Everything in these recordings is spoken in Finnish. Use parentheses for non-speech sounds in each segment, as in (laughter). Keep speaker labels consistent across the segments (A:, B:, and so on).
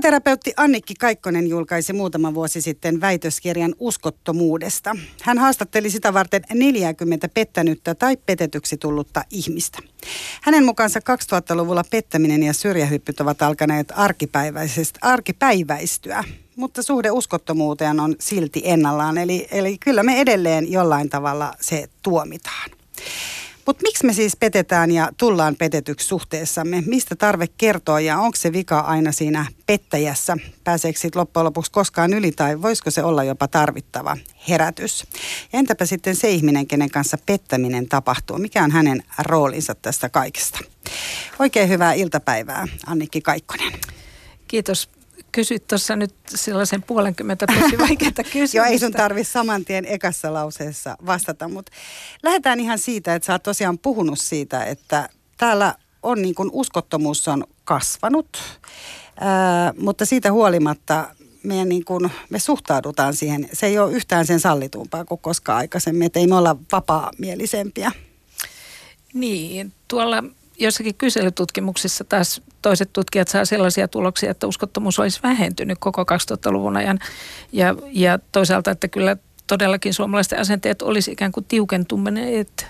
A: Psykoterapeutti Annikki Kaikkonen julkaisi muutama vuosi sitten väitöskirjan uskottomuudesta. Hän haastatteli sitä varten 40 pettänyttä tai petetyksi tullutta ihmistä. Hänen mukaansa 2000-luvulla pettäminen ja syrjähyppyt ovat alkaneet arkipäiväistyä, mutta suhde uskottomuuteen on silti ennallaan. Eli, eli kyllä me edelleen jollain tavalla se tuomitaan. Mutta miksi me siis petetään ja tullaan petetyksi suhteessamme? Mistä tarve kertoa ja onko se vika aina siinä pettäjässä? Pääseekö sitten loppujen lopuksi koskaan yli tai voisiko se olla jopa tarvittava herätys? Entäpä sitten se ihminen, kenen kanssa pettäminen tapahtuu? Mikä on hänen roolinsa tästä kaikesta? Oikein hyvää iltapäivää, Annikki Kaikkonen.
B: Kiitos kysyt tuossa nyt sellaisen puolenkymmentä tosi (laughs) vaikeaa kysymystä.
A: Joo, ei sun tarvi saman tien ekassa lauseessa vastata, mutta lähdetään ihan siitä, että sä oot tosiaan puhunut siitä, että täällä on niin kuin uskottomuus on kasvanut, ää, mutta siitä huolimatta me, niin kuin, me suhtaudutaan siihen. Se ei ole yhtään sen sallitumpaa kuin koskaan aikaisemmin, että ei me olla vapaa-mielisempiä.
B: Niin, tuolla jossakin kyselytutkimuksissa taas toiset tutkijat saa sellaisia tuloksia, että uskottomuus olisi vähentynyt koko 2000-luvun ajan. Ja, ja toisaalta, että kyllä todellakin suomalaisten asenteet olisi ikään kuin tiukentuneet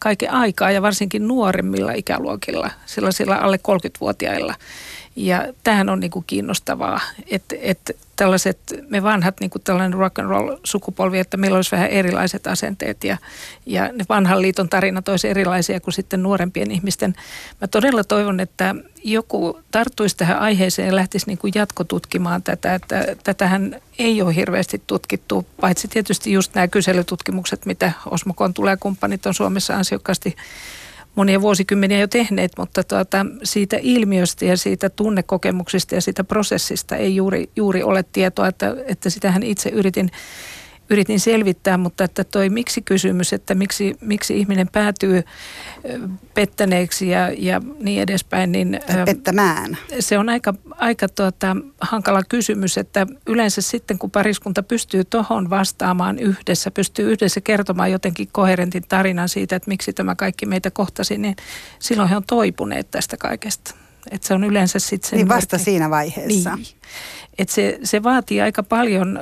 B: kaiken aikaa ja varsinkin nuoremmilla ikäluokilla, sellaisilla alle 30-vuotiailla. Ja tämähän on niin kuin kiinnostavaa, että, että tällaiset, me vanhat, niin kuin tällainen rock and roll sukupolvi, että meillä olisi vähän erilaiset asenteet ja, ja ne vanhan liiton tarinat olisi erilaisia kuin sitten nuorempien ihmisten. Mä todella toivon, että joku tarttuisi tähän aiheeseen ja lähtisi niin kuin jatkotutkimaan tätä, että tätähän ei ole hirveästi tutkittu, paitsi tietysti just nämä kyselytutkimukset, mitä Osmokon tulee kumppanit on Suomessa ansiokkaasti monia vuosikymmeniä jo tehneet, mutta tuota, siitä ilmiöstä ja siitä tunnekokemuksista ja siitä prosessista ei juuri, juuri ole tietoa, että, että sitähän itse yritin yritin selvittää, mutta että toi miksi kysymys, että miksi, miksi ihminen päätyy pettäneeksi ja, ja niin edespäin. Niin,
A: Pettämään.
B: Se on aika, aika tuota, hankala kysymys, että yleensä sitten kun pariskunta pystyy tuohon vastaamaan yhdessä, pystyy yhdessä kertomaan jotenkin koherentin tarinan siitä, että miksi tämä kaikki meitä kohtasi, niin silloin he on toipuneet tästä kaikesta. Että se on yleensä sitten
A: Niin vasta merkki. siinä vaiheessa.
B: Niin. Et se, se vaatii aika paljon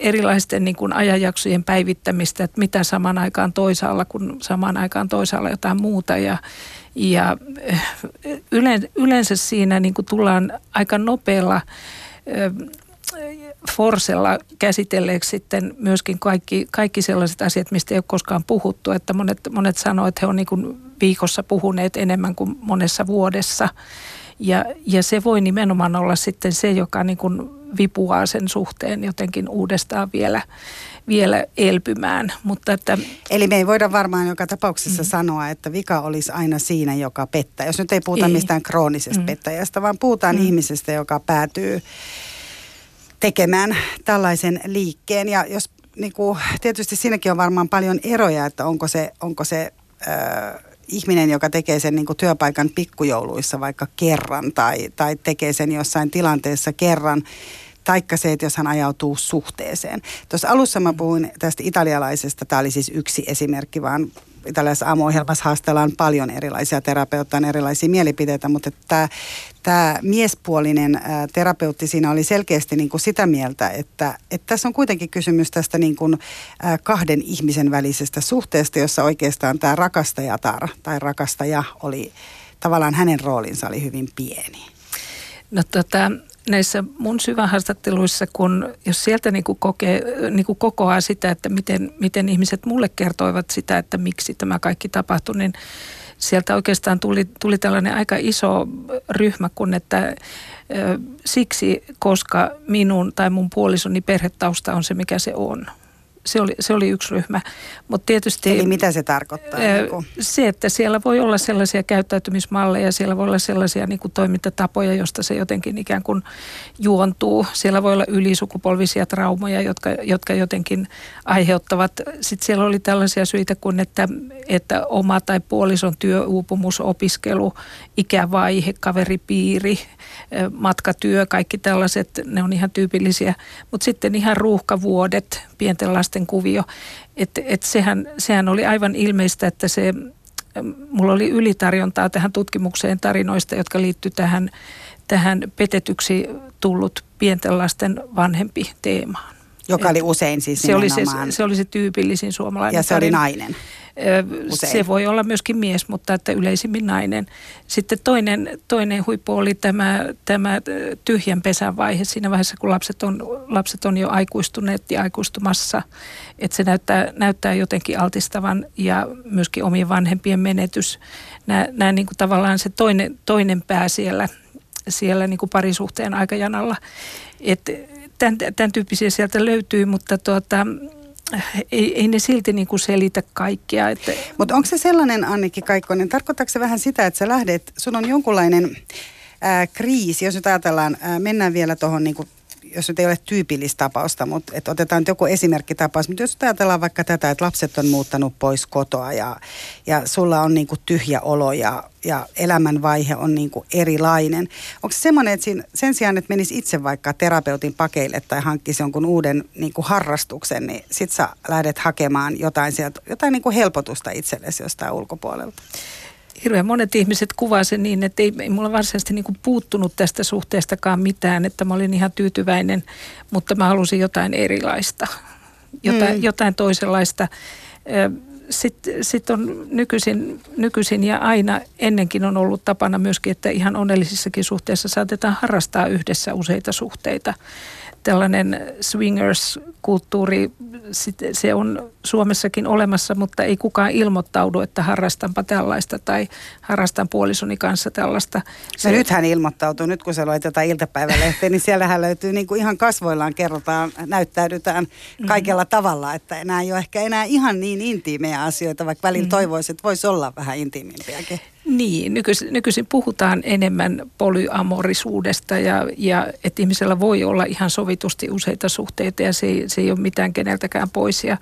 B: erilaisten niin kuin ajanjaksojen päivittämistä, että mitä samaan aikaan toisaalla, kun samaan aikaan toisaalla jotain muuta. Ja, ja eh, yleensä siinä niin kuin tullaan aika nopealla eh, forsella käsitelleeksi sitten myöskin kaikki, kaikki sellaiset asiat, mistä ei ole koskaan puhuttu. Että monet, monet sanoo, että he on niin viikossa puhuneet enemmän kuin monessa vuodessa. Ja, ja se voi nimenomaan olla sitten se, joka niin kuin vipuaa sen suhteen jotenkin uudestaan vielä, vielä elpymään. Mutta että,
A: Eli me ei voida varmaan joka tapauksessa mm. sanoa, että vika olisi aina siinä, joka pettää. Jos nyt ei puhuta ei. mistään kroonisesta mm. pettäjästä, vaan puhutaan mm. ihmisestä, joka päätyy tekemään tällaisen liikkeen. Ja jos niin kuin, tietysti siinäkin on varmaan paljon eroja, että onko se, onko se äh, ihminen, joka tekee sen niin työpaikan pikkujouluissa vaikka kerran tai, tai tekee sen jossain tilanteessa kerran, taikka se, että jos hän ajautuu suhteeseen. Tuossa alussa mä puhuin tästä italialaisesta, tämä oli siis yksi esimerkki, vaan italialaisessa aamuohjelmassa haastellaan paljon erilaisia terapeutteja, erilaisia mielipiteitä, mutta tämä, tämä miespuolinen terapeutti siinä oli selkeästi niin kuin sitä mieltä, että, että tässä on kuitenkin kysymys tästä niin kuin, kahden ihmisen välisestä suhteesta, jossa oikeastaan tämä rakastajatar tai rakastaja oli, tavallaan hänen roolinsa oli hyvin pieni.
B: No tota, näissä mun syvähaastatteluissa, kun jos sieltä niin kuin kokee, niin kuin kokoaa sitä, että miten, miten ihmiset mulle kertoivat sitä, että miksi tämä kaikki tapahtui, niin sieltä oikeastaan tuli, tuli tällainen aika iso ryhmä, kun että siksi, koska minun tai mun puolisoni perhetausta on se, mikä se on se oli, se oli yksi ryhmä.
A: Mut tietysti, Eli mitä se tarkoittaa? Ää,
B: niin se, että siellä voi olla sellaisia käyttäytymismalleja, siellä voi olla sellaisia niin kuin toimintatapoja, josta se jotenkin ikään kuin juontuu. Siellä voi olla ylisukupolvisia traumoja, jotka, jotka jotenkin aiheuttavat. Sitten siellä oli tällaisia syitä kuin, että, että oma tai puolison työuupumus, opiskelu, ikävaihe, kaveripiiri, matkatyö, kaikki tällaiset, ne on ihan tyypillisiä. Mutta sitten ihan ruuhkavuodet, pienten lasten kuvio, että et sehän, sehän oli aivan ilmeistä, että se, mulla oli ylitarjontaa tähän tutkimukseen tarinoista, jotka liittyi tähän tähän petetyksi tullut pienten lasten vanhempi teemaan.
A: Joka oli usein siis
B: se oli se, se oli se tyypillisin suomalainen
A: Ja se tarina. oli nainen.
B: Usein. Se voi olla myöskin mies, mutta että yleisimmin nainen. Sitten toinen, toinen huippu oli tämä, tämä tyhjän pesän vaihe siinä vaiheessa, kun lapset on, lapset on jo aikuistuneet ja aikuistumassa. Että se näyttää, näyttää jotenkin altistavan ja myöskin omien vanhempien menetys. Nämä, nämä niin kuin tavallaan se toinen, toinen pää siellä, siellä niin kuin parisuhteen aikajanalla. Että tämän, tämän tyyppisiä sieltä löytyy, mutta tuota, ei, ei ne silti niin kuin selitä kaikkea. Että...
A: Mutta onko se sellainen, Anniki Kaikkonen, tarkoittaako se vähän sitä, että sä lähdet, sun on jonkunlainen ää, kriisi, jos nyt ajatellaan, ää, mennään vielä tuohon niin jos nyt ei ole tyypillistä tapausta, mutta että otetaan nyt joku esimerkkitapaus, mutta jos ajatellaan vaikka tätä, että lapset on muuttanut pois kotoa ja, ja sulla on niin kuin tyhjä olo ja, ja elämänvaihe on niin kuin erilainen. Onko se semmoinen, että siinä, sen sijaan, että menisi itse vaikka terapeutin pakeille tai hankkisi jonkun uuden niin kuin harrastuksen, niin sit sä lähdet hakemaan jotain, sieltä, jotain niin kuin helpotusta itsellesi jostain ulkopuolelta?
B: Hirveän monet ihmiset kuvaa sen niin, että ei, ei mulla varsinaisesti niin kuin puuttunut tästä suhteestakaan mitään, että mä olin ihan tyytyväinen, mutta mä halusin jotain erilaista, jotain, mm. jotain toisenlaista. Sitten sit on nykyisin, nykyisin ja aina ennenkin on ollut tapana myöskin, että ihan onnellisissakin suhteissa saatetaan harrastaa yhdessä useita suhteita tällainen swingers-kulttuuri, se on Suomessakin olemassa, mutta ei kukaan ilmoittaudu, että harrastanpa tällaista tai harrastan puolisoni kanssa tällaista.
A: Se... No nythän ilmoittautuu, nyt kun sä luet jotain iltapäivälehteä, niin siellähän löytyy niin kuin ihan kasvoillaan kerrotaan, näyttäydytään mm-hmm. kaikella tavalla, että enää ei ole ehkä enää ihan niin intiimejä asioita, vaikka välillä mm-hmm. toivoisi, että voisi olla vähän intiimimpiäkin.
B: Niin, nykyisin, nykyisin puhutaan enemmän polyamorisuudesta ja, ja että ihmisellä voi olla ihan sovitusti useita suhteita ja se, se ei ole mitään keneltäkään pois. Ja,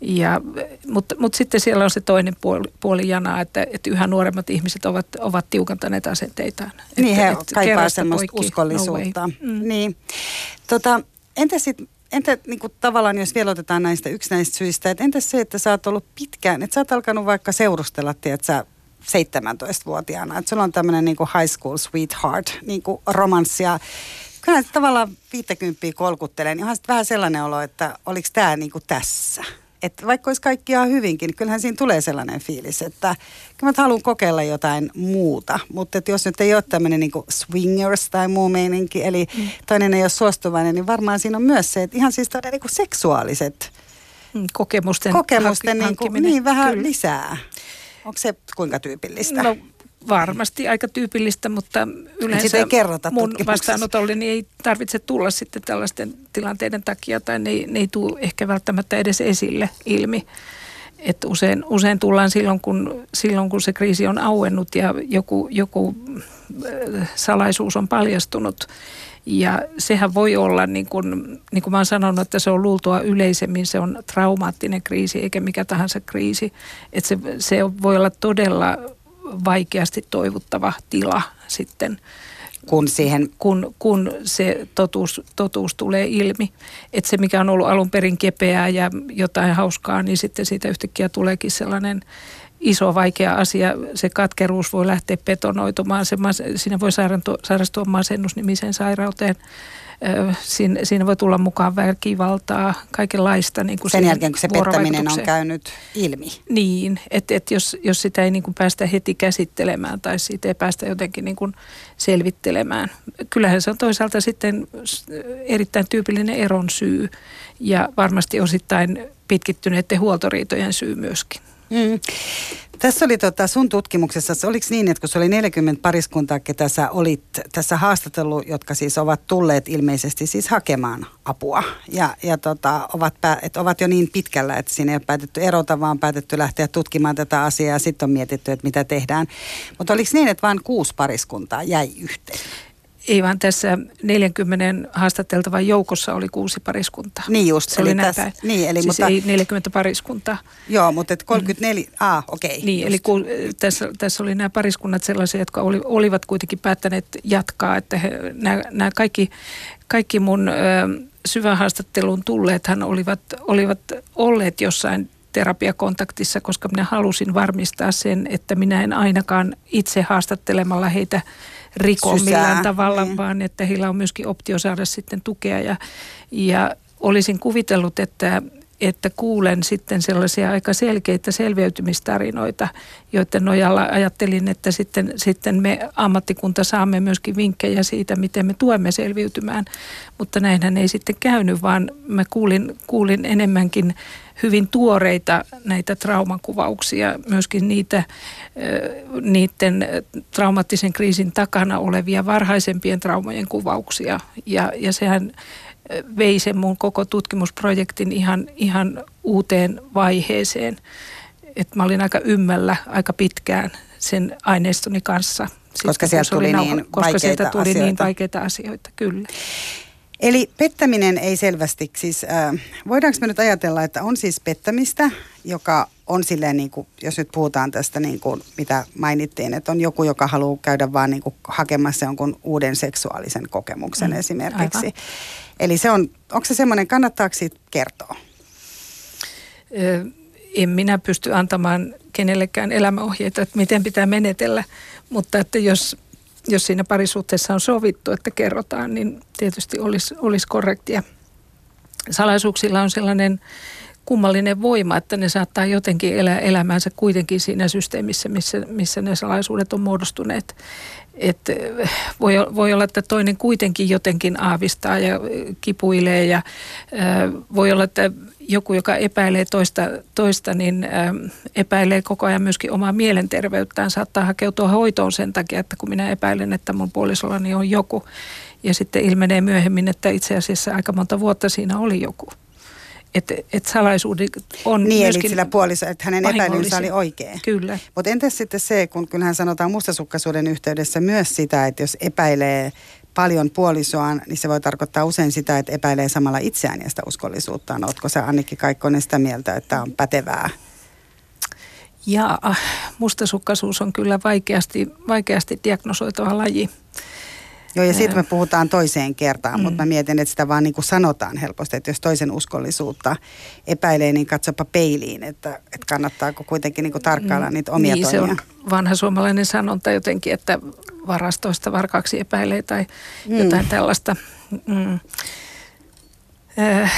B: ja, mutta, mutta sitten siellä on se toinen puoli, puoli janaa, että, että yhä nuoremmat ihmiset ovat, ovat tiukantaneet asenteitaan.
A: Niin, että, he että kaipaa semmoista poikki, uskollisuutta. No mm. niin. tota, entä sitten Entä niin kuin, tavallaan, jos vielä otetaan näistä yksinäistä syistä, että entä se, että sä oot ollut pitkään, että sä oot alkanut vaikka seurustella, että sä 17-vuotiaana. Että sulla on tämmöinen niin high school sweetheart niin kuin romanssia. Kyllä tavallaan 50 kolkuttelee, niin onhan vähän sellainen olo, että oliko tämä niin kuin tässä. Että vaikka olisi kaikki ihan hyvinkin, niin kyllähän siinä tulee sellainen fiilis, että kyllä mä haluan kokeilla jotain muuta. Mutta että jos nyt ei ole tämmöinen niin swingers tai muu meininki, eli mm. toinen ei ole suostuvainen, niin varmaan siinä on myös se, että ihan siis todella niin seksuaaliset
B: mm, kokemusten,
A: kokemusten niin, kuin, niin vähän Kyllä. lisää. Onko se kuinka tyypillistä?
B: No varmasti aika tyypillistä, mutta yleensä
A: ei kerrota
B: mun vastaanotolle niin ei tarvitse tulla sitten tällaisten tilanteiden takia tai ne, ne ei tule ehkä välttämättä edes esille ilmi. Että usein, usein tullaan silloin kun, silloin, kun se kriisi on auennut ja joku, joku äh, salaisuus on paljastunut. Ja sehän voi olla, niin kuin, niin kuin mä oon sanonut, että se on luultua yleisemmin, se on traumaattinen kriisi eikä mikä tahansa kriisi. Että se, se voi olla todella vaikeasti toivuttava tila sitten.
A: Kun, siihen...
B: kun, kun se totuus, totuus tulee ilmi. Että se, mikä on ollut alun perin kepeää ja jotain hauskaa, niin sitten siitä yhtäkkiä tuleekin sellainen iso vaikea asia. Se katkeruus voi lähteä betonoitumaan. Se, siinä voi sairastua masennusnimiseen sairauteen. Siinä, siinä voi tulla mukaan väkivaltaa, kaikenlaista. Niin kuin
A: Sen jälkeen, kun se pettäminen on käynyt ilmi.
B: Niin, että et jos, jos sitä ei niin kuin päästä heti käsittelemään tai siitä ei päästä jotenkin niin kuin selvittelemään. Kyllähän se on toisaalta sitten erittäin tyypillinen eron syy ja varmasti osittain pitkittyneiden huoltoriitojen syy myöskin. Mm.
A: Tässä oli tota sun tutkimuksessa, oliko niin, että kun se oli 40 pariskuntaa, ketä sä olit tässä haastatellut, jotka siis ovat tulleet ilmeisesti siis hakemaan apua ja, ja tota, ovat, pää, et ovat jo niin pitkällä, että siinä ei ole päätetty erota, vaan päätetty lähteä tutkimaan tätä asiaa ja sitten on mietitty, että mitä tehdään. Mutta oliko niin, että vain kuusi pariskuntaa jäi yhteen?
B: Ei vaan tässä 40 haastateltavan joukossa oli kuusi pariskuntaa.
A: Niin just.
B: Se oli tässä,
A: Niin,
B: eli, siis mutta, ei 40 pariskuntaa.
A: Joo, mutta et 34, mm. ah okei. Okay,
B: niin, just. eli ku, tässä, tässä oli nämä pariskunnat sellaisia, jotka oli, olivat kuitenkin päättäneet jatkaa, että he, nämä, nämä kaikki, kaikki mun ö, syvän haastatteluun tulleethan olivat, olivat olleet jossain terapiakontaktissa, koska minä halusin varmistaa sen, että minä en ainakaan itse haastattelemalla heitä riko Sysää. millään tavalla, niin. vaan että heillä on myöskin optio saada sitten tukea. Ja, ja olisin kuvitellut, että että kuulen sitten sellaisia aika selkeitä selviytymistarinoita, joiden nojalla ajattelin, että sitten, sitten me ammattikunta saamme myöskin vinkkejä siitä, miten me tuemme selviytymään. Mutta näinhän ei sitten käynyt, vaan mä kuulin, kuulin enemmänkin hyvin tuoreita näitä traumakuvauksia, myöskin niitä, niiden traumaattisen kriisin takana olevia varhaisempien traumojen kuvauksia. Ja, ja sehän vei sen mun koko tutkimusprojektin ihan, ihan uuteen vaiheeseen. Et mä olin aika ymmällä aika pitkään sen aineistoni kanssa.
A: Sitten, koska sieltä tuli, nauha, niin
B: koska
A: sieltä
B: tuli niin
A: asioita.
B: niin vaikeita asioita, kyllä.
A: Eli pettäminen ei selvästi, siis äh, voidaanko me nyt ajatella, että on siis pettämistä, joka on silleen niin kuin, jos nyt puhutaan tästä niin kuin, mitä mainittiin, että on joku, joka haluaa käydä vaan niin kuin hakemassa jonkun uuden seksuaalisen kokemuksen mm, esimerkiksi. Aivan. Eli se on, onko se semmoinen, kannattaako siitä kertoa?
B: En minä pysty antamaan kenellekään elämäohjeita, että miten pitää menetellä, mutta että jos, jos siinä parisuhteessa on sovittu, että kerrotaan, niin tietysti olisi, olisi korrektia. Salaisuuksilla on sellainen kummallinen voima, että ne saattaa jotenkin elää elämäänsä kuitenkin siinä systeemissä, missä, missä ne salaisuudet on muodostuneet. Et voi, voi olla, että toinen kuitenkin jotenkin aavistaa ja kipuilee ja voi olla, että joku, joka epäilee toista, toista niin epäilee koko ajan myöskin omaa mielenterveyttään. Saattaa hakeutua hoitoon sen takia, että kun minä epäilen, että mun puolisollani on joku ja sitten ilmenee myöhemmin, että itse asiassa aika monta vuotta siinä oli joku että et salaisuudet on
A: Niin, myöskin eli sillä puoliso, että hänen epäilynsä oli oikein.
B: Kyllä.
A: Mutta entäs sitten se, kun kyllähän sanotaan mustasukkaisuuden yhteydessä myös sitä, että jos epäilee paljon puolisoaan, niin se voi tarkoittaa usein sitä, että epäilee samalla itseään ja sitä uskollisuuttaan. Oletko sä Annikki Kaikkonen sitä mieltä, että on pätevää?
B: Ja mustasukkaisuus on kyllä vaikeasti, vaikeasti diagnosoitava laji.
A: Joo, ja siitä me puhutaan toiseen kertaan, mm. mutta mä mietin, että sitä vaan niin kuin sanotaan helposti, että jos toisen uskollisuutta epäilee, niin katsopa peiliin, että, että kannattaako kuitenkin niin kuin tarkkailla mm. niitä omia
B: niin,
A: toimia.
B: se on vanha suomalainen sanonta jotenkin, että varastoista varkaksi epäilee tai mm. jotain tällaista. Mm. Äh,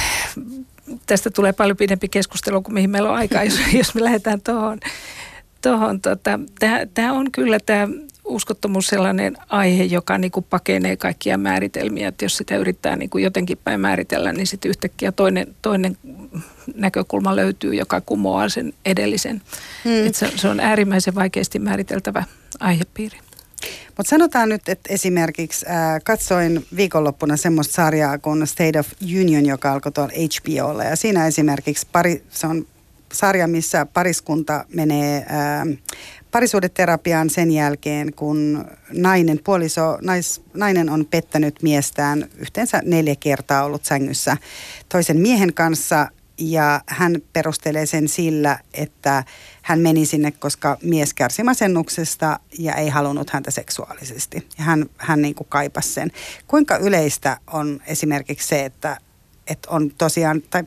B: tästä tulee paljon pidempi keskustelu kuin mihin meillä on aikaa, (laughs) jos, jos me lähdetään tuohon. Tohon, tota, Tämä on kyllä tämä uskottomuus sellainen aihe, joka niin kuin pakenee kaikkia määritelmiä, että jos sitä yrittää niin kuin jotenkin päin määritellä, niin sitten yhtäkkiä toinen, toinen näkökulma löytyy, joka kumoaa sen edellisen. Hmm. Et se, se on äärimmäisen vaikeasti määriteltävä aihepiiri.
A: Mutta sanotaan nyt, että esimerkiksi äh, katsoin viikonloppuna semmoista sarjaa kuin State of Union, joka alkoi tuolla HBOlla. Ja siinä esimerkiksi pari, se on sarja, missä pariskunta menee äh, parisuudeterapiaan sen jälkeen, kun nainen, puoliso, nais, nainen on pettänyt miestään yhteensä neljä kertaa ollut sängyssä toisen miehen kanssa ja hän perustelee sen sillä, että hän meni sinne, koska mies kärsi masennuksesta ja ei halunnut häntä seksuaalisesti. Ja hän, hän niin kuin kaipasi sen. Kuinka yleistä on esimerkiksi se, että, että on tosiaan, tai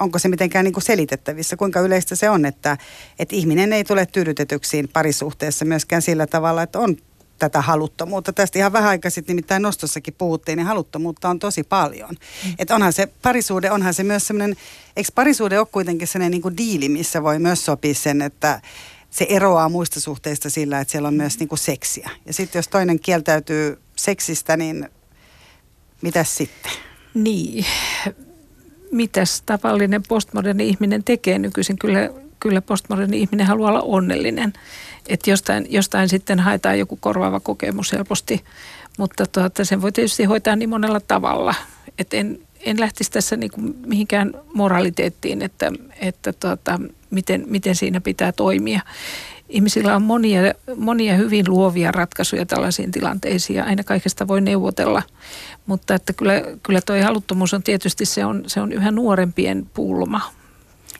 A: onko se mitenkään niin kuin selitettävissä, kuinka yleistä se on, että, että ihminen ei tule tyydytetyksiin parisuhteessa myöskään sillä tavalla, että on tätä haluttomuutta. Tästä ihan vähän aikaa sitten nimittäin nostossakin puhuttiin, niin haluttomuutta on tosi paljon. Mm. Että onhan se parisuude, onhan se myös semmoinen, eikö parisuude ole kuitenkin sellainen niin kuin diili, missä voi myös sopia sen, että se eroaa muista suhteista sillä, että siellä on myös niin kuin seksiä. Ja sitten jos toinen kieltäytyy seksistä, niin mitäs sitten?
B: Niin, mitäs tavallinen postmoderni ihminen tekee nykyisin. Kyllä, kyllä postmoderni ihminen haluaa olla onnellinen. Että jostain, jostain sitten haetaan joku korvaava kokemus helposti, mutta tuota, sen voi tietysti hoitaa niin monella tavalla. Että en, en lähtisi tässä niin kuin mihinkään moraliteettiin, että, että tuota, miten, miten siinä pitää toimia. Ihmisillä on monia, monia hyvin luovia ratkaisuja tällaisiin tilanteisiin ja aina kaikesta voi neuvotella. Mutta että kyllä, kyllä toi haluttomuus on tietysti se on, se on yhä nuorempien pulma.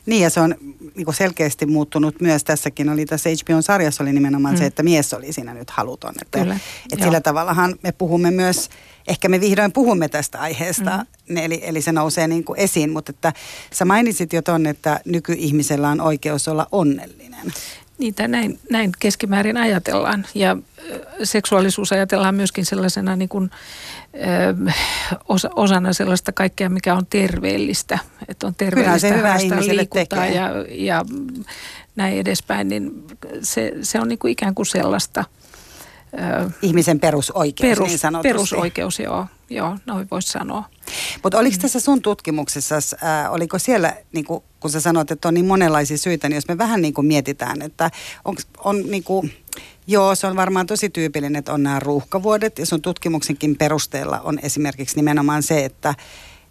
A: Niin ja se on niin selkeästi muuttunut myös tässäkin. Oli tässä HBO-sarjassa oli nimenomaan mm. se, että mies oli siinä nyt haluton. Että, Kyllä, että sillä tavallahan me puhumme myös, ehkä me vihdoin puhumme tästä aiheesta, mm. eli, eli se nousee niin kuin esiin. Mutta että sä mainitsit jo ton, että nykyihmisellä on oikeus olla onnellinen.
B: Niitä näin, näin keskimäärin ajatellaan ja seksuaalisuus ajatellaan myöskin sellaisena niin kuin, ö, osa, osana sellaista kaikkea, mikä on terveellistä. Että on terveellistä
A: se hyvä liikuntaa
B: ja, ja näin edespäin, niin se, se on niin kuin ikään kuin sellaista.
A: Ihmisen perusoikeus
B: perus,
A: niin sanotusti.
B: Perusoikeus, joo, joo noin voisi sanoa.
A: Mutta oliko tässä sun tutkimuksessa, äh, oliko siellä, niin kuin, kun sä sanoit, että on niin monenlaisia syitä, niin jos me vähän niin kuin mietitään, että onks, on niin kuin, joo, se on varmaan tosi tyypillinen, että on nämä ruuhkavuodet ja sun tutkimuksenkin perusteella on esimerkiksi nimenomaan se, että,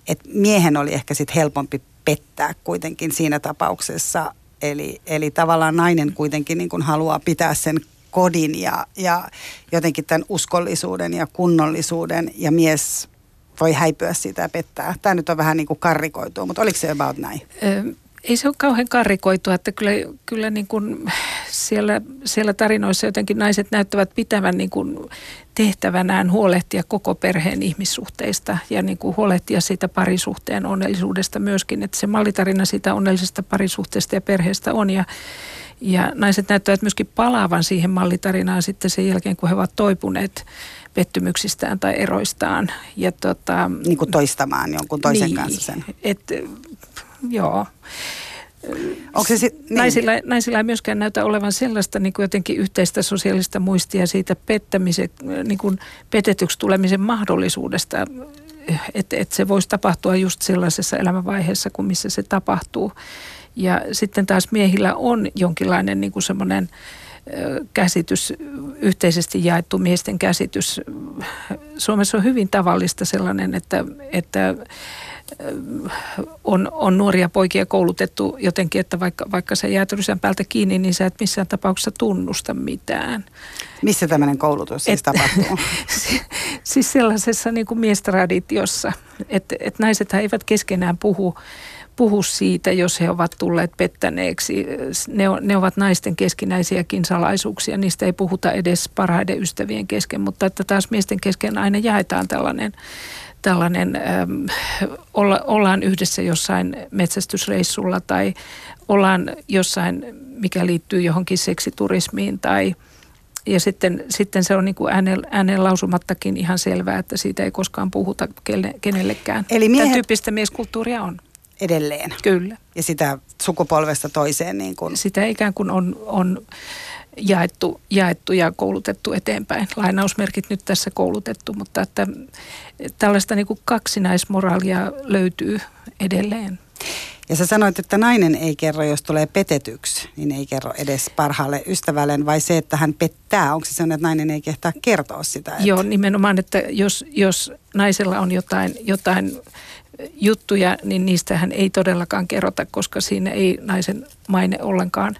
A: että miehen oli ehkä sitten helpompi pettää kuitenkin siinä tapauksessa. Eli, eli tavallaan nainen kuitenkin niin kuin haluaa pitää sen kodin ja, ja jotenkin tämän uskollisuuden ja kunnollisuuden ja mies voi häipyä siitä ja pettää. Tämä nyt on vähän niin kuin karrikoitua, mutta oliko se about näin?
B: Ei se ole kauhean karrikoitua, että kyllä, kyllä niin kuin siellä, siellä tarinoissa jotenkin naiset näyttävät pitävän niin kuin tehtävänään huolehtia koko perheen ihmissuhteista ja niin kuin huolehtia siitä parisuhteen onnellisuudesta myöskin. Että se mallitarina siitä onnellisesta parisuhteesta ja perheestä on ja, ja naiset näyttävät myöskin palaavan siihen mallitarinaan sitten sen jälkeen, kun he ovat toipuneet pettymyksistään tai eroistaan.
A: Ja tota, niin kuin toistamaan jonkun toisen
B: niin,
A: kanssa sen.
B: Et, joo.
A: Onko se sit,
B: niin. naisilla, naisilla ei myöskään näytä olevan sellaista niin kuin jotenkin yhteistä sosiaalista muistia siitä pettämisen, niin kuin petetyksi tulemisen mahdollisuudesta, että et se voisi tapahtua just sellaisessa elämänvaiheessa kuin missä se tapahtuu. Ja sitten taas miehillä on jonkinlainen niin kuin semmoinen käsitys, yhteisesti jaettu miesten käsitys. Suomessa on hyvin tavallista sellainen, että, että on, on nuoria poikia koulutettu jotenkin, että vaikka, vaikka sä jäät rysän päältä kiinni, niin sä et missään tapauksessa tunnusta mitään.
A: Missä tämmöinen koulutus siis et, tapahtuu? (laughs)
B: siis sellaisessa niin kuin miestraditiossa, että et naiset eivät keskenään puhu puhu siitä, jos he ovat tulleet pettäneeksi. Ne, on, ne ovat naisten keskinäisiäkin salaisuuksia, niistä ei puhuta edes parhaiden ystävien kesken, mutta että taas miesten kesken aina jaetaan tällainen, tällainen ähm, olla, ollaan yhdessä jossain metsästysreissulla tai ollaan jossain, mikä liittyy johonkin seksiturismiin tai ja sitten, sitten se on niin kuin äänen, äänen lausumattakin ihan selvää, että siitä ei koskaan puhuta kenellekään. Eli miehet... Tämän tyyppistä mieskulttuuria on
A: edelleen.
B: Kyllä.
A: Ja sitä sukupolvesta toiseen niin kuin.
B: Sitä ikään kuin on, on jaettu, jaettu ja koulutettu eteenpäin. Lainausmerkit nyt tässä koulutettu, mutta että tällaista niin kuin kaksinaismoraalia löytyy edelleen.
A: Ja sä sanoit, että nainen ei kerro, jos tulee petetyksi, niin ei kerro edes parhaalle ystävälle, vai se, että hän pettää, onko se sellainen, että nainen ei kehtaa kertoa sitä? Että...
B: Joo, nimenomaan, että jos, jos naisella on jotain, jotain juttuja, niin niistähän ei todellakaan kerrota, koska siinä ei naisen maine ollenkaan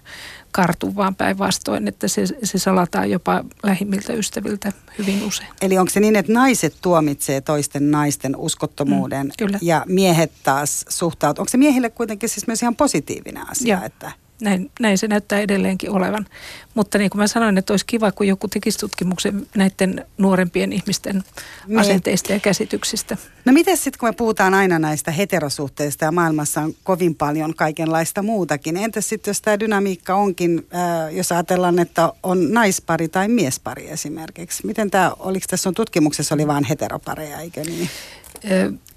B: kartu, vaan päinvastoin, että se, se salataan jopa lähimmiltä ystäviltä hyvin usein.
A: Eli onko se niin, että naiset tuomitsee toisten naisten uskottomuuden mm,
B: kyllä.
A: ja miehet taas suhtautuvat? Onko se miehille kuitenkin siis myös ihan positiivinen asia?
B: Joo. Että näin, näin se näyttää edelleenkin olevan. Mutta niin kuin mä sanoin, että olisi kiva, kun joku tekisi tutkimuksen näiden nuorempien ihmisten. Niin. asenteista ja käsityksistä.
A: No miten sitten, kun me puhutaan aina näistä heterosuhteista ja maailmassa on kovin paljon kaikenlaista muutakin. Entäs sitten, jos tämä dynamiikka onkin, äh, jos ajatellaan, että on naispari tai miespari esimerkiksi. Miten tämä, oliko tässä on tutkimuksessa oli vain heteropareja, eikö niin?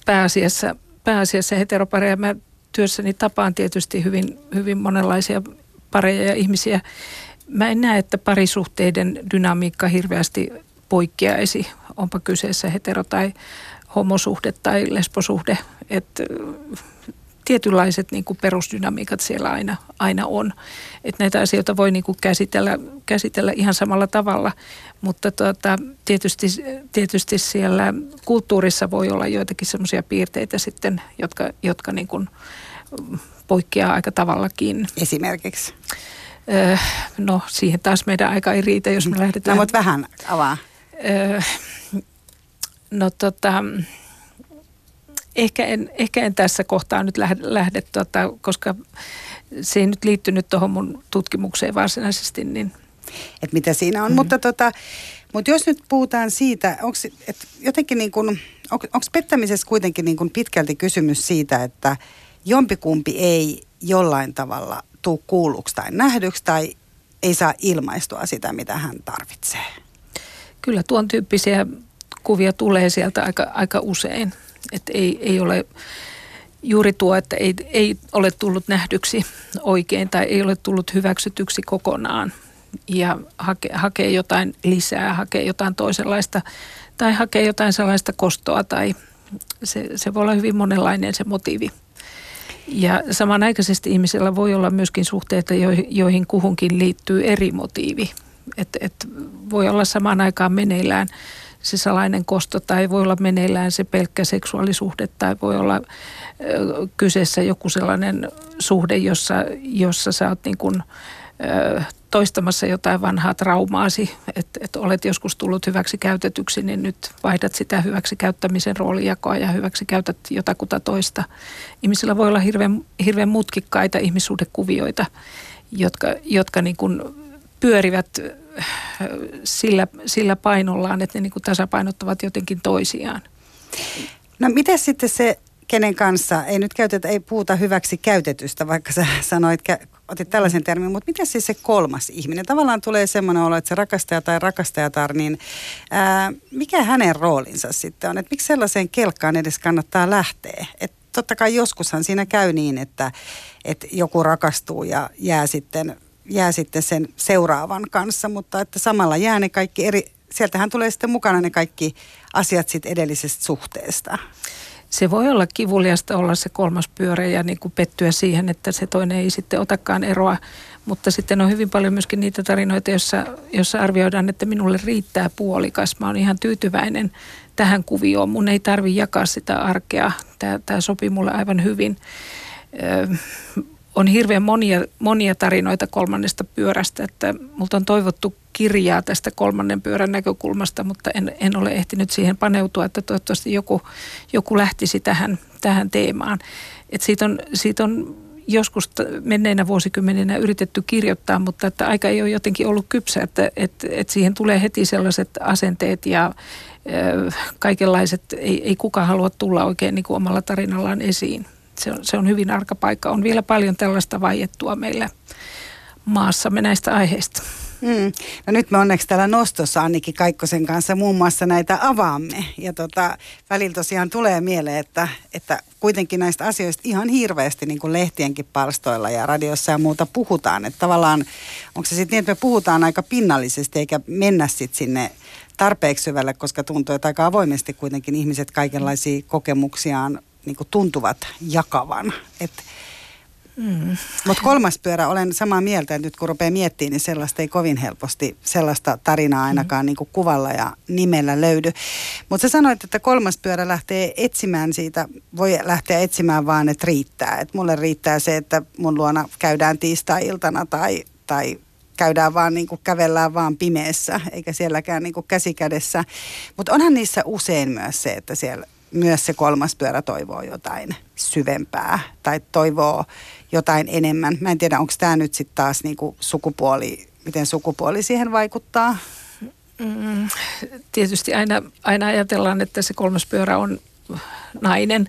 B: Pääasiassa, pääasiassa heteropareja. Mä työssäni tapaan tietysti hyvin, hyvin monenlaisia pareja ja ihmisiä. Mä en näe, että parisuhteiden dynamiikka hirveästi poikkeaisi, onpa kyseessä hetero- tai homosuhde tai lesbosuhde. Että tietynlaiset niin kuin perusdynamiikat siellä aina, aina on. Että näitä asioita voi niin kuin käsitellä, käsitellä ihan samalla tavalla, mutta tuota, tietysti, tietysti siellä kulttuurissa voi olla joitakin semmoisia piirteitä sitten, jotka, jotka niin kuin poikkeaa aika tavallakin.
A: Esimerkiksi?
B: Öö, no siihen taas meidän aika ei riitä, jos me lähdetään.
A: No mutta vähän avaa. Öö,
B: no tota, ehkä en, ehkä en tässä kohtaa nyt lähde, lähde tota, koska se ei nyt liittynyt tuohon mun tutkimukseen varsinaisesti. Niin.
A: Et mitä siinä on, mm. mutta, tota, mutta jos nyt puhutaan siitä, onko jotenkin niin kuin, onko pettämisessä kuitenkin niin kuin pitkälti kysymys siitä, että jompikumpi ei jollain tavalla tuu kuulluksi tai nähdyksi tai ei saa ilmaistua sitä, mitä hän tarvitsee.
B: Kyllä tuon tyyppisiä kuvia tulee sieltä aika, aika usein. Että ei, ei ole juuri tuo, että ei, ei ole tullut nähdyksi oikein tai ei ole tullut hyväksytyksi kokonaan ja hake, hakee jotain lisää, hakee jotain toisenlaista tai hakee jotain sellaista kostoa tai se, se voi olla hyvin monenlainen se motiivi. Ja samanaikaisesti ihmisillä voi olla myöskin suhteita, joihin kuhunkin liittyy eri motiivi. Että et voi olla samaan aikaan meneillään se salainen kosto tai voi olla meneillään se pelkkä seksuaalisuhde tai voi olla kyseessä joku sellainen suhde, jossa, jossa sä oot niin kuin, toistamassa jotain vanhaa traumaasi, että et olet joskus tullut hyväksi käytetyksi, niin nyt vaihdat sitä hyväksi käyttämisen roolijakoa ja hyväksi käytät jotakuta toista. Ihmisillä voi olla hirveän, hirveän mutkikkaita ihmissuhdekuvioita, jotka, jotka niin kuin pyörivät sillä, sillä painollaan, että ne niin kuin tasapainottavat jotenkin toisiaan.
A: No miten sitten se, kenen kanssa, ei nyt käytetä, ei puhuta hyväksi käytetystä, vaikka sä (laughs) sanoit, otit tällaisen termin, mutta miten siis se kolmas ihminen? Tavallaan tulee semmoinen olo, että se rakastaja tai rakastajatar, niin ää, mikä hänen roolinsa sitten on? Että miksi sellaiseen kelkkaan edes kannattaa lähteä? Että totta kai joskushan siinä käy niin, että, että joku rakastuu ja jää sitten jää sitten sen seuraavan kanssa, mutta että samalla jää ne kaikki eri, sieltähän tulee sitten mukana ne kaikki asiat sitten edellisestä suhteesta.
B: Se voi olla kivuliasta olla se kolmas pyörä ja niin kuin pettyä siihen, että se toinen ei sitten otakaan eroa. Mutta sitten on hyvin paljon myöskin niitä tarinoita, joissa, jossa arvioidaan, että minulle riittää puolikas. Mä oon ihan tyytyväinen tähän kuvioon. Mun ei tarvi jakaa sitä arkea. Tämä, tämä sopii mulle aivan hyvin on hirveän monia, monia tarinoita kolmannesta pyörästä, että multa on toivottu kirjaa tästä kolmannen pyörän näkökulmasta, mutta en, en ole ehtinyt siihen paneutua, että toivottavasti joku, joku lähtisi tähän, tähän teemaan. Et siitä, on, siitä on joskus menneinä vuosikymmeninä yritetty kirjoittaa, mutta että aika ei ole jotenkin ollut kypsä, että, että, että siihen tulee heti sellaiset asenteet ja kaikenlaiset, ei, ei kukaan halua tulla oikein niin kuin omalla tarinallaan esiin se on, se on hyvin arka paikka. On vielä paljon tällaista vaiettua meillä maassamme näistä aiheista.
A: Mm. No nyt me onneksi täällä nostossa Anniki Kaikkosen kanssa muun muassa näitä avaamme. Ja tota, välillä tosiaan tulee mieleen, että, että kuitenkin näistä asioista ihan hirveästi niin kuin lehtienkin palstoilla ja radiossa ja muuta puhutaan. Että tavallaan onko se sitten niin, että me puhutaan aika pinnallisesti eikä mennä sitten sinne tarpeeksi syvälle, koska tuntuu, että aika avoimesti kuitenkin ihmiset kaikenlaisia kokemuksiaan niin kuin tuntuvat jakavan. mm. Mutta kolmas pyörä, olen samaa mieltä, että nyt kun rupeaa miettimään, niin sellaista ei kovin helposti, sellaista tarinaa ainakaan mm. niin kuin kuvalla ja nimellä löydy. Mutta sä sanoit, että kolmas pyörä lähtee etsimään siitä, voi lähteä etsimään vaan, että riittää. Että mulle riittää se, että mun luona käydään tiistai-iltana tai, tai käydään vaan niin kuin kävellään vaan pimeässä, eikä sielläkään niin kuin käsikädessä. Mutta onhan niissä usein myös se, että siellä myös se kolmas pyörä toivoo jotain syvempää tai toivoo jotain enemmän. Mä en tiedä, onko tämä nyt sitten taas niinku sukupuoli, miten sukupuoli siihen vaikuttaa?
B: Mm, tietysti aina, aina ajatellaan, että se kolmas pyörä on nainen,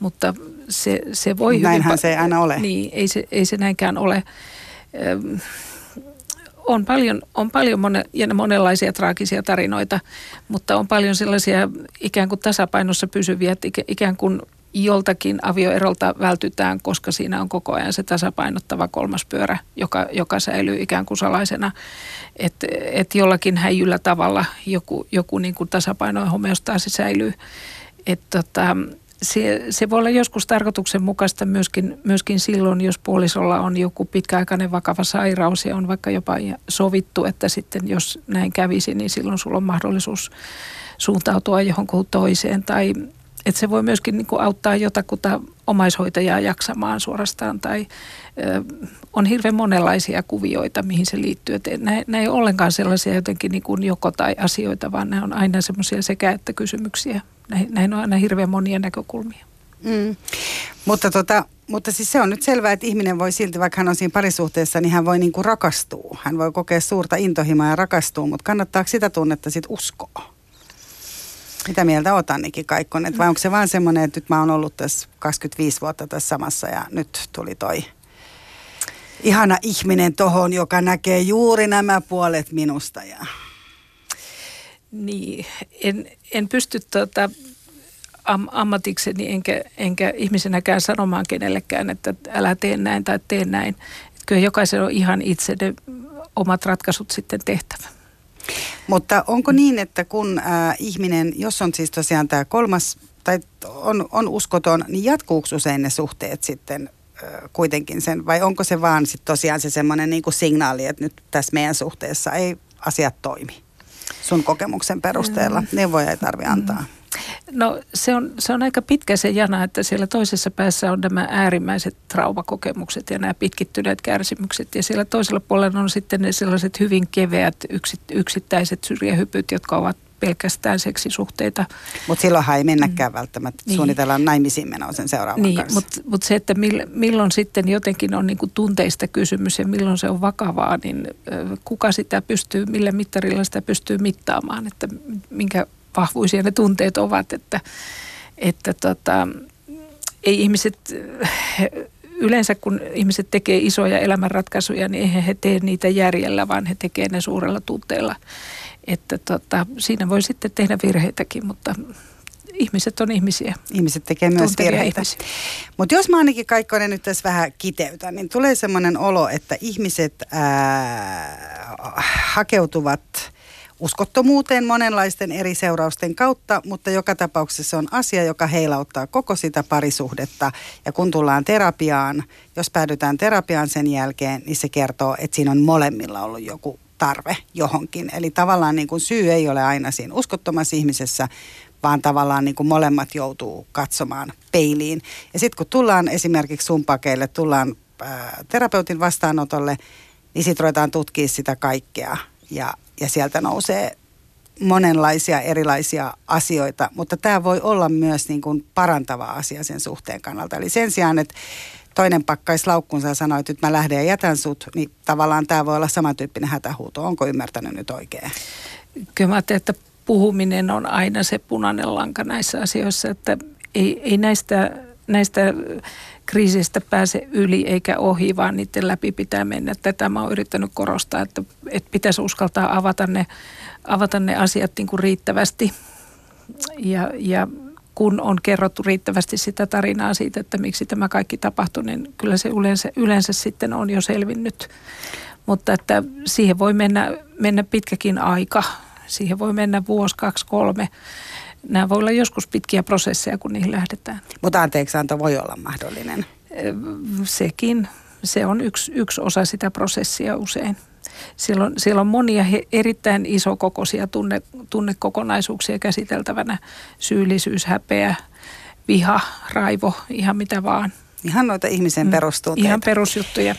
B: mutta se, se voi
A: Näinhän
B: hyvin...
A: se ei aina ole.
B: Niin, ei se, ei se näinkään ole on paljon, on paljon mone, ja monenlaisia traagisia tarinoita, mutta on paljon sellaisia ikään kuin tasapainossa pysyviä, että ikään kuin joltakin avioerolta vältytään, koska siinä on koko ajan se tasapainottava kolmas pyörä, joka, joka säilyy ikään kuin salaisena. Että et jollakin häijyllä tavalla joku, joku niin kuin tasapaino ja homeostaasi säilyy. Että tota, se, se voi olla joskus tarkoituksenmukaista myöskin, myöskin silloin, jos puolisolla on joku pitkäaikainen vakava sairaus ja on vaikka jopa sovittu, että sitten jos näin kävisi, niin silloin sulla on mahdollisuus suuntautua johonkin toiseen. Tai että se voi myöskin niin kuin auttaa jotakuta omaishoitajaa jaksamaan suorastaan tai ö, on hirveän monenlaisia kuvioita, mihin se liittyy. Että nämä, ei ole ollenkaan sellaisia jotenkin niin kuin joko tai asioita, vaan nämä on aina semmoisia sekä että kysymyksiä näihin, on aina hirveän monia näkökulmia. Mm.
A: Mutta, tota, mutta siis se on nyt selvää, että ihminen voi silti, vaikka hän on siinä parisuhteessa, niin hän voi niin kuin rakastua. Hän voi kokea suurta intohimoa ja rakastua, mutta kannattaako sitä tunnetta sitten uskoa? Mitä mieltä oot Annikki Kaikkonen? Vai onko se vaan semmoinen, että nyt mä oon ollut tässä 25 vuotta tässä samassa ja nyt tuli toi ihana ihminen tohon, joka näkee juuri nämä puolet minusta. Ja...
B: Niin, en, en pysty tuota, am, ammatikseni enkä, enkä ihmisenäkään sanomaan kenellekään, että älä tee näin tai tee näin. Että kyllä jokaisen on ihan itse ne omat ratkaisut sitten tehtävä.
A: Mutta onko niin, että kun äh, ihminen, jos on siis tosiaan tämä kolmas tai on, on uskoton, niin jatkuuko usein ne suhteet sitten äh, kuitenkin sen, vai onko se vaan sitten tosiaan se semmoinen niin signaali, että nyt tässä meidän suhteessa ei asiat toimi sun kokemuksen perusteella? Mm. Neuvoja ei tarvitse antaa.
B: No se on, se on aika pitkä se jana, että siellä toisessa päässä on nämä äärimmäiset traumakokemukset ja nämä pitkittyneet kärsimykset. Ja siellä toisella puolella on sitten ne sellaiset hyvin keveät yksittäiset syrjähypyt, jotka ovat pelkästään seksisuhteita.
A: Mutta silloinhan ei mennäkään mm. välttämättä, niin. suunnitellaan naimisiin menoa sen seuraavan
B: niin,
A: kanssa.
B: Mutta mut se, että mill, milloin sitten jotenkin on niinku tunteista kysymys ja milloin se on vakavaa, niin kuka sitä pystyy, millä mittarilla sitä pystyy mittaamaan, että minkä vahvuisia ne tunteet ovat, että, että tota, ei ihmiset, yleensä kun ihmiset tekee isoja elämänratkaisuja, niin eihän he tee niitä järjellä, vaan he tekee ne suurella tunteella. Että tota, siinä voi sitten tehdä virheitäkin, mutta ihmiset on ihmisiä.
A: Ihmiset tekee myös virheitä. Mutta jos mä ainakin Kaikkonen nyt tässä vähän kiteytän, niin tulee semmoinen olo, että ihmiset ää, hakeutuvat uskottomuuteen monenlaisten eri seurausten kautta, mutta joka tapauksessa on asia, joka heilauttaa koko sitä parisuhdetta. Ja kun tullaan terapiaan, jos päädytään terapiaan sen jälkeen, niin se kertoo, että siinä on molemmilla ollut joku tarve johonkin. Eli tavallaan niin kuin syy ei ole aina siinä uskottomassa ihmisessä, vaan tavallaan niin kuin molemmat joutuu katsomaan peiliin. Ja sitten kun tullaan esimerkiksi sun pakeille, tullaan terapeutin vastaanotolle, niin sitten ruvetaan tutkia sitä kaikkea. Ja, ja sieltä nousee monenlaisia erilaisia asioita, mutta tämä voi olla myös niin kuin parantava asia sen suhteen kannalta. Eli sen sijaan, että toinen pakkaisi laukkunsa ja sanoi, että nyt mä lähden ja jätän sut, niin tavallaan tämä voi olla samantyyppinen hätähuuto. Onko ymmärtänyt nyt oikein?
B: Kyllä mä että puhuminen on aina se punainen lanka näissä asioissa, että ei, ei näistä, näistä kriisistä pääse yli eikä ohi, vaan niiden läpi pitää mennä. Tätä mä oon yrittänyt korostaa, että, että pitäisi uskaltaa avata ne, avata ne asiat niin kuin riittävästi ja, ja kun on kerrottu riittävästi sitä tarinaa siitä, että miksi tämä kaikki tapahtui, niin kyllä se yleensä, yleensä sitten on jo selvinnyt. Mutta että siihen voi mennä, mennä pitkäkin aika. Siihen voi mennä vuosi, kaksi, kolme. Nämä voi olla joskus pitkiä prosesseja, kun niihin lähdetään.
A: Mutta anteeksianto voi olla mahdollinen.
B: Sekin. Se on yksi, yksi osa sitä prosessia usein. Siellä on, siellä on monia he, erittäin isokokoisia tunne, tunnekokonaisuuksia käsiteltävänä. Syyllisyys, häpeä, viha, raivo, ihan mitä vaan.
A: Ihan noita ihmisen mm, perustunteita.
B: Ihan perusjuttuja.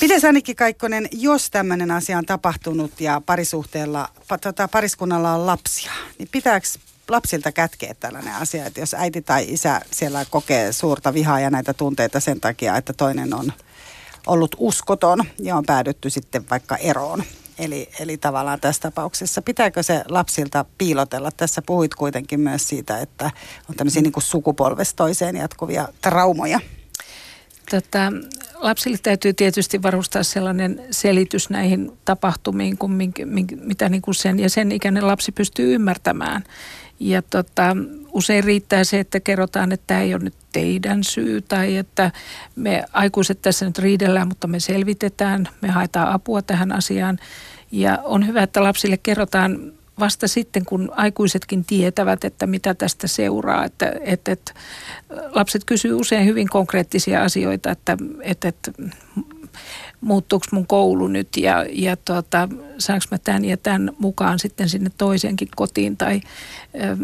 A: Pitäisi ainakin Kaikkonen, jos tämmöinen asia on tapahtunut ja parisuhteella, tota, pariskunnalla on lapsia, niin pitääkö lapsilta kätkeä tällainen asia, että jos äiti tai isä siellä kokee suurta vihaa ja näitä tunteita sen takia, että toinen on ollut uskoton ja on päädytty sitten vaikka eroon. Eli, eli tavallaan tässä tapauksessa pitääkö se lapsilta piilotella? Tässä puhuit kuitenkin myös siitä, että on tämmöisiä niin sukupolvesta toiseen jatkuvia traumoja.
B: Tätä, lapsille täytyy tietysti varustaa sellainen selitys näihin tapahtumiin, kuin minkä, minkä, mitä niin kuin sen ja sen ikäinen lapsi pystyy ymmärtämään. Ja tota, usein riittää se, että kerrotaan, että tämä ei ole nyt teidän syy tai että me aikuiset tässä nyt riidellään, mutta me selvitetään, me haetaan apua tähän asiaan. Ja on hyvä, että lapsille kerrotaan vasta sitten, kun aikuisetkin tietävät, että mitä tästä seuraa. Että, että, että lapset kysyy usein hyvin konkreettisia asioita, että, että, että muuttuuko mun koulu nyt ja, ja tuota, saanko mä tämän ja tämän mukaan sitten sinne toiseenkin kotiin. Tai ä,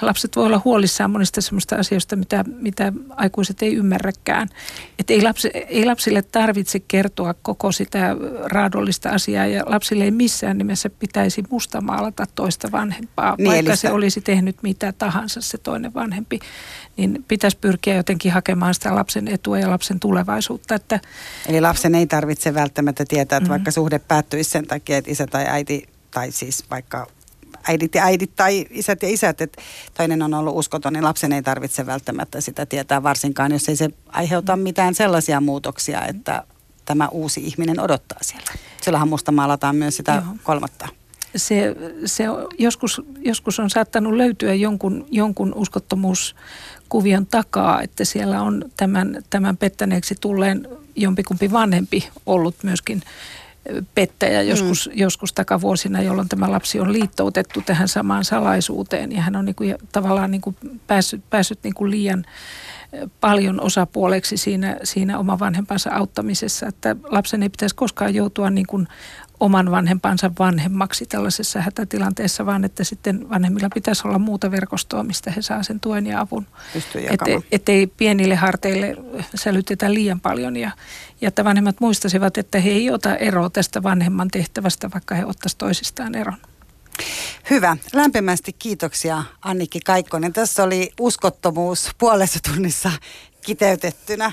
B: lapset voi olla huolissaan monista sellaista asioista, mitä, mitä aikuiset ei ymmärräkään. Et ei, lapsi, ei lapsille tarvitse kertoa koko sitä raadollista asiaa ja lapsille ei missään nimessä pitäisi mustamaalata toista vanhempaa, niin, vaikka se olisi tehnyt mitä tahansa se toinen vanhempi niin pitäisi pyrkiä jotenkin hakemaan sitä lapsen etua ja lapsen tulevaisuutta. Että
A: Eli lapsen ei tarvitse välttämättä tietää, että mm-hmm. vaikka suhde päättyisi sen takia, että isä tai äiti, tai siis vaikka äidit ja äidit tai isät ja isät, että toinen on ollut uskoton, niin lapsen ei tarvitse välttämättä sitä tietää, varsinkaan jos ei se aiheuta mitään sellaisia muutoksia, että tämä uusi ihminen odottaa siellä. Silloinhan musta maalataan myös sitä Joo. kolmatta
B: se, se joskus, joskus on saattanut löytyä jonkun, jonkun uskottomuuskuvion takaa, että siellä on tämän, tämän pettäneeksi tulleen jompikumpi vanhempi ollut myöskin pettäjä joskus, mm. joskus takavuosina, jolloin tämä lapsi on liittoutettu tähän samaan salaisuuteen ja hän on niin kuin, tavallaan niin kuin päässyt, päässyt niin kuin liian paljon osapuoleksi siinä, siinä oman vanhempansa auttamisessa, että lapsen ei pitäisi koskaan joutua niin kuin oman vanhempansa vanhemmaksi tällaisessa hätätilanteessa, vaan että sitten vanhemmilla pitäisi olla muuta verkostoa, mistä he saa sen tuen ja avun. Että et ei pienille harteille sälytetä liian paljon ja, ja että vanhemmat muistaisivat, että he ei ota eroa tästä vanhemman tehtävästä, vaikka he ottaisivat toisistaan eron.
A: Hyvä. Lämpimästi kiitoksia Annikki Kaikkonen. Tässä oli uskottomuus puolessa tunnissa kiteytettynä.